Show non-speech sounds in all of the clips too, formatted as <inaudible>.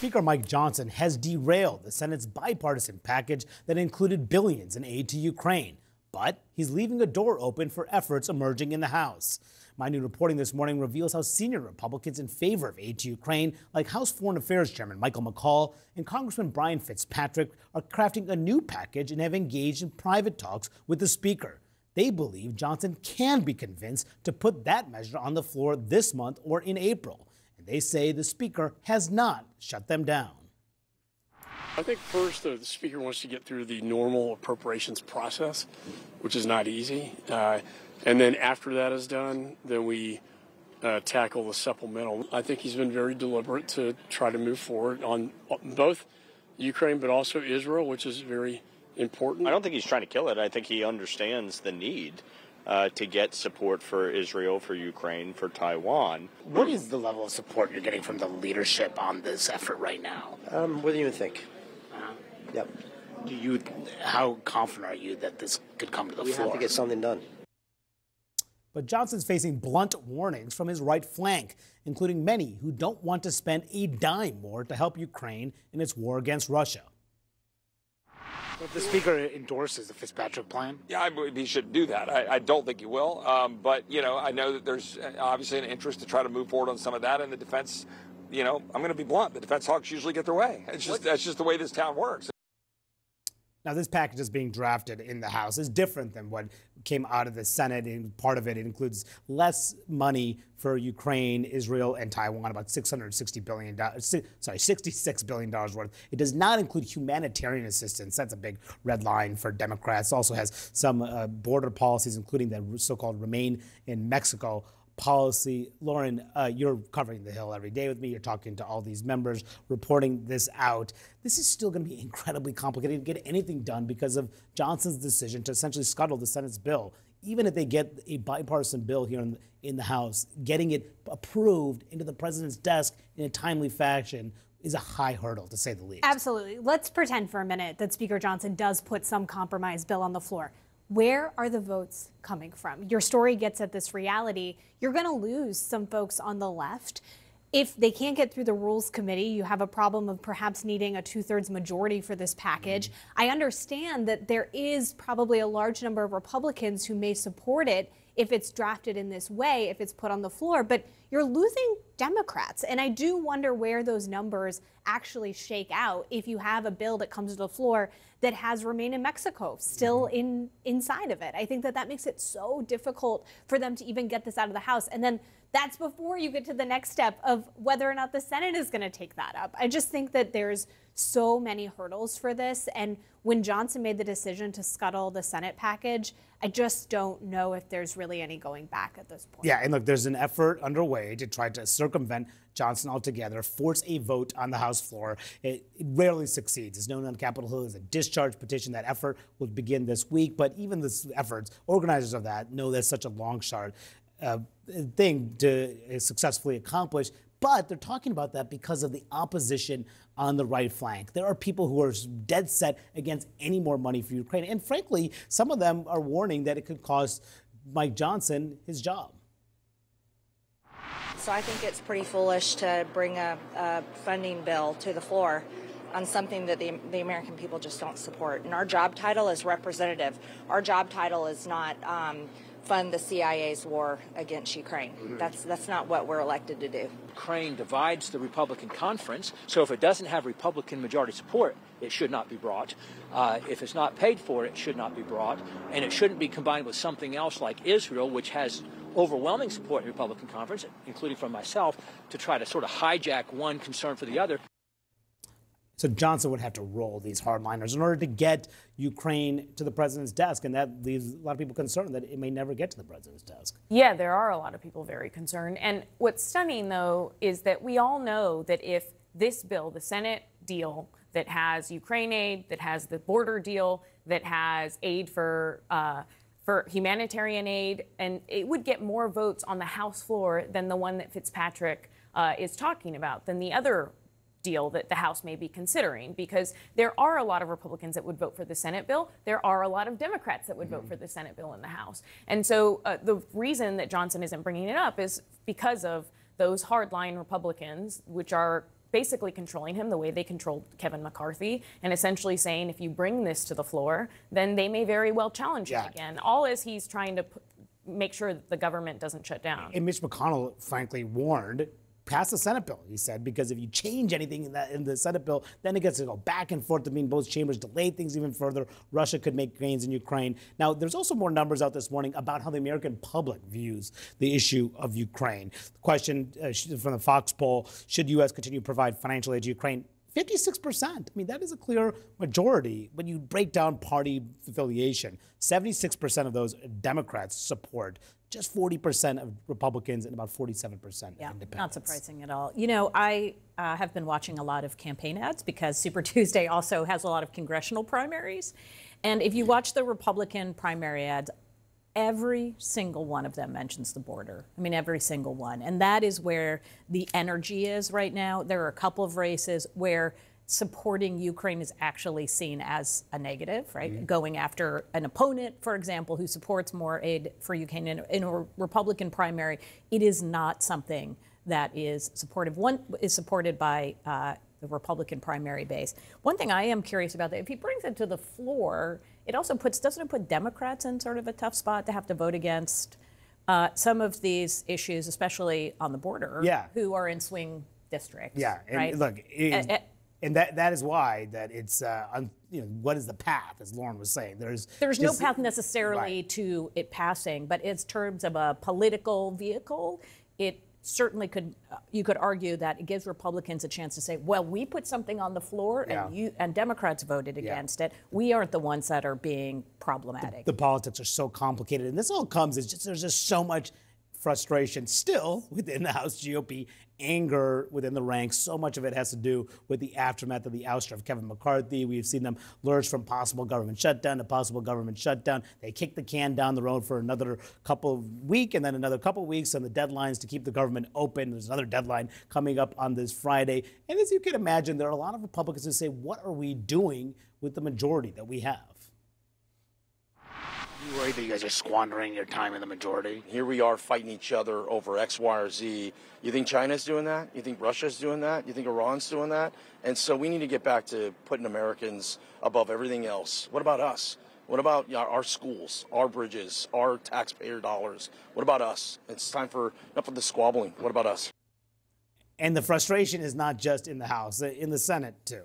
Speaker Mike Johnson has derailed the Senate's bipartisan package that included billions in aid to Ukraine, but he's leaving a door open for efforts emerging in the House. My new reporting this morning reveals how senior Republicans in favor of aid to Ukraine, like House Foreign Affairs Chairman Michael McCaul and Congressman Brian Fitzpatrick, are crafting a new package and have engaged in private talks with the Speaker. They believe Johnson can be convinced to put that measure on the floor this month or in April. And they say the Speaker has not shut them down. I think first uh, the Speaker wants to get through the normal appropriations process, which is not easy. Uh, and then after that is done, then we uh, tackle the supplemental. I think he's been very deliberate to try to move forward on both Ukraine but also Israel, which is very important. I don't think he's trying to kill it. I think he understands the need. Uh, to get support for Israel, for Ukraine, for Taiwan. What is the level of support you're getting from the leadership on this effort right now? Um, what do you think? Uh, yep. Do you? How confident are you that this could come to the we floor? We have to get something done. But Johnson's facing blunt warnings from his right flank, including many who don't want to spend a dime more to help Ukraine in its war against Russia. But the speaker endorses the Fitzpatrick plan. Yeah, I believe he should do that. I, I don't think he will. Um, but, you know, I know that there's uh, obviously an interest to try to move forward on some of that. And the defense, you know, I'm going to be blunt. The defense hawks usually get their way. It's just, that's just the way this town works. Now, this package is being drafted in the House is different than what came out of the Senate. And part of it, includes less money for Ukraine, Israel, and Taiwan, about 660 billion dollars. Sorry, 66 billion dollars worth. It does not include humanitarian assistance. That's a big red line for Democrats. Also has some uh, border policies, including the so-called Remain in Mexico policy. Lauren, uh, you're covering the Hill every day with me. You're talking to all these members, reporting this out. This is still going to be <laughs> incredibly complicated to get anything done because of Johnson's decision to essentially scuttle the Senate's bill. Even if they get a bipartisan bill here in the, in the House, getting it approved into the president's desk in a timely fashion is a high hurdle, to say the least. Absolutely. Let's pretend for a minute that Speaker Johnson does put some compromise bill on the floor where are the votes coming from? Your story gets at this reality. You're going to lose some folks on the left. If they can't get through the rules committee, you have a problem of perhaps needing a two thirds majority for this package. Mm -hmm. I understand that there is probably a large number of Republicans who may support it if it's drafted in this way, if it's put on the floor, but you're losing Democrats. And I do wonder where those numbers actually shake out if you have a bill that comes to the floor that has Remain in Mexico still mm-hmm. in inside of it. I think that that makes it so difficult for them to even get this out of the House. And then that's before you get to the next step of whether or not the Senate is going to take that up. I just think that there's so many hurdles for this. And when Johnson made the decision to scuttle the Senate package, I just don't know if there's really any going back at this point. Yeah, and look, there's an effort underway to try to circumvent Johnson altogether, force a vote on the House floor. It, it rarely succeeds. It's known on Capitol Hill as a discharge petition. That effort will begin this week, but even this efforts, organizers of that know that's such a long shot. Uh, thing to successfully accomplish. But they're talking about that because of the opposition on the right flank. There are people who are dead set against any more money for Ukraine. And frankly, some of them are warning that it could cost Mike Johnson his job. So I think it's pretty foolish to bring a, a funding bill to the floor on something that the, the American people just don't support. And our job title is representative. Our job title is not um, fund the CIA's war against Ukraine. Mm-hmm. That's that's not what we're elected to do. Ukraine divides the Republican conference, so if it doesn't have Republican majority support, it should not be brought. Uh, if it's not paid for, it should not be brought, and it shouldn't be combined with something else like Israel, which has overwhelming support in the Republican conference, including from myself, to try to sort of hijack one concern for the other. So Johnson would have to roll these hardliners in order to get Ukraine to the president's desk, and that leaves a lot of people concerned that it may never get to the president's desk. Yeah, there are a lot of people very concerned. And what's stunning, though, is that we all know that if this bill, the Senate deal that has Ukraine aid, that has the border deal, that has aid for uh, for humanitarian aid, and it would get more votes on the House floor than the one that Fitzpatrick uh, is talking about, than the other deal that the House may be considering because there are a lot of Republicans that would vote for the Senate bill. There are a lot of Democrats that would mm-hmm. vote for the Senate bill in the House. And so uh, the reason that Johnson isn't bringing it up is because of those hardline Republicans, which are basically controlling him the way they controlled Kevin McCarthy and essentially saying if you bring this to the floor, then they may very well challenge Yeah. it again. All as he's trying to p- make sure that the government doesn't shut down. And Mitch McConnell, frankly, warned pass the Senate bill, he said, because if you change anything in, that, in the Senate bill, then it gets to go back and forth between both chambers, delay things even further. Russia could make gains in Ukraine. Now, there's also more numbers out this morning about how the American public views the issue of Ukraine. The question uh, from the Fox poll should U.S. continue to provide financial aid to Ukraine? 56%. I mean, that is a clear majority when you break down party affiliation. 76% of those Democrats support, just 40% of Republicans, and about 47% Yeah, independents. not surprising at all. You know, I uh, have been watching a lot of campaign ads because Super <laughs> Tuesday also has a lot of congressional primaries. And if you watch the Republican primary ads, every single one of them mentions the border. I mean, every single one. And that is where the energy is right now. There are a couple of races where supporting Ukraine is actually seen as a negative, right? Going after an opponent, for example, who supports more aid for Ukraine in, in a Republican primary, it is not something that is supportive. One is supported by uh, the Republican primary base. One thing I am curious about that if he brings it to the floor, it also puts doesn't it put Democrats in sort of a tough spot to have to vote against uh, some of these issues, especially on the border, Yeah. who are in swing districts. Yeah, and right? look, it- Uh, uh, and that that is why that it's uh, un, you know what is the path, as Lauren was saying. There's There's no path necessarily Right. to it passing, but in terms of a political vehicle, it certainly could. Uh, you could argue that it gives Republicans a chance to say, "Well, we put something on the floor, Yeah. and you and Democrats voted against it. We aren't the ones that are being problematic." the politics are so complicated, and this all comes is just there's just so much frustration still within the House GOP, anger within the ranks. So much of it has to do with the aftermath of the ouster of Kevin McCarthy. We've seen them lurch from possible government shutdown to possible government shutdown. They kick the can down the road for another couple of week and then another couple of weeks on the deadlines to keep the government open. There's another deadline coming up on this Friday. And as you can imagine, there are a lot of Republicans who say, what are we doing with the majority that we have? You worried that you guys are squandering your time in the majority? Here we are fighting each other over X, Y, or Z. You think China's doing that? You think Russia's doing that? You think Iran's doing that? And so we need to get back to putting Americans above everything else. What about us? What about our schools, our bridges, our taxpayer dollars? What about us? It's time for enough of the squabbling. What about us? And the frustration is not just in the House, uh, in the Senate too.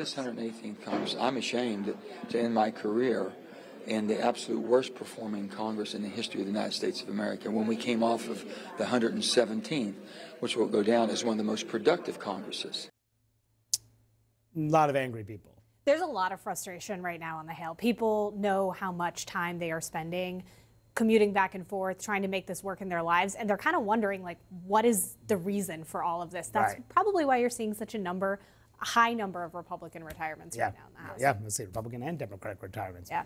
This 118th Congress, I'm ashamed to end my career in the absolute worst performing Congress in the history of the United States of America when we came off of the 117th, which will go down as one of the most productive Congresses. A lot of angry people. There's a lot of frustration right now on the Hill. People know how much time they are spending commuting back and forth, trying to make this work in their lives, and they're kind of wondering, like, what is the reason for all of this? That's Right. probably why you're seeing such a number, a high number of Republican retirements Yeah, right now in the House. yeah. Let's say Republican and Democratic retirements. Yeah.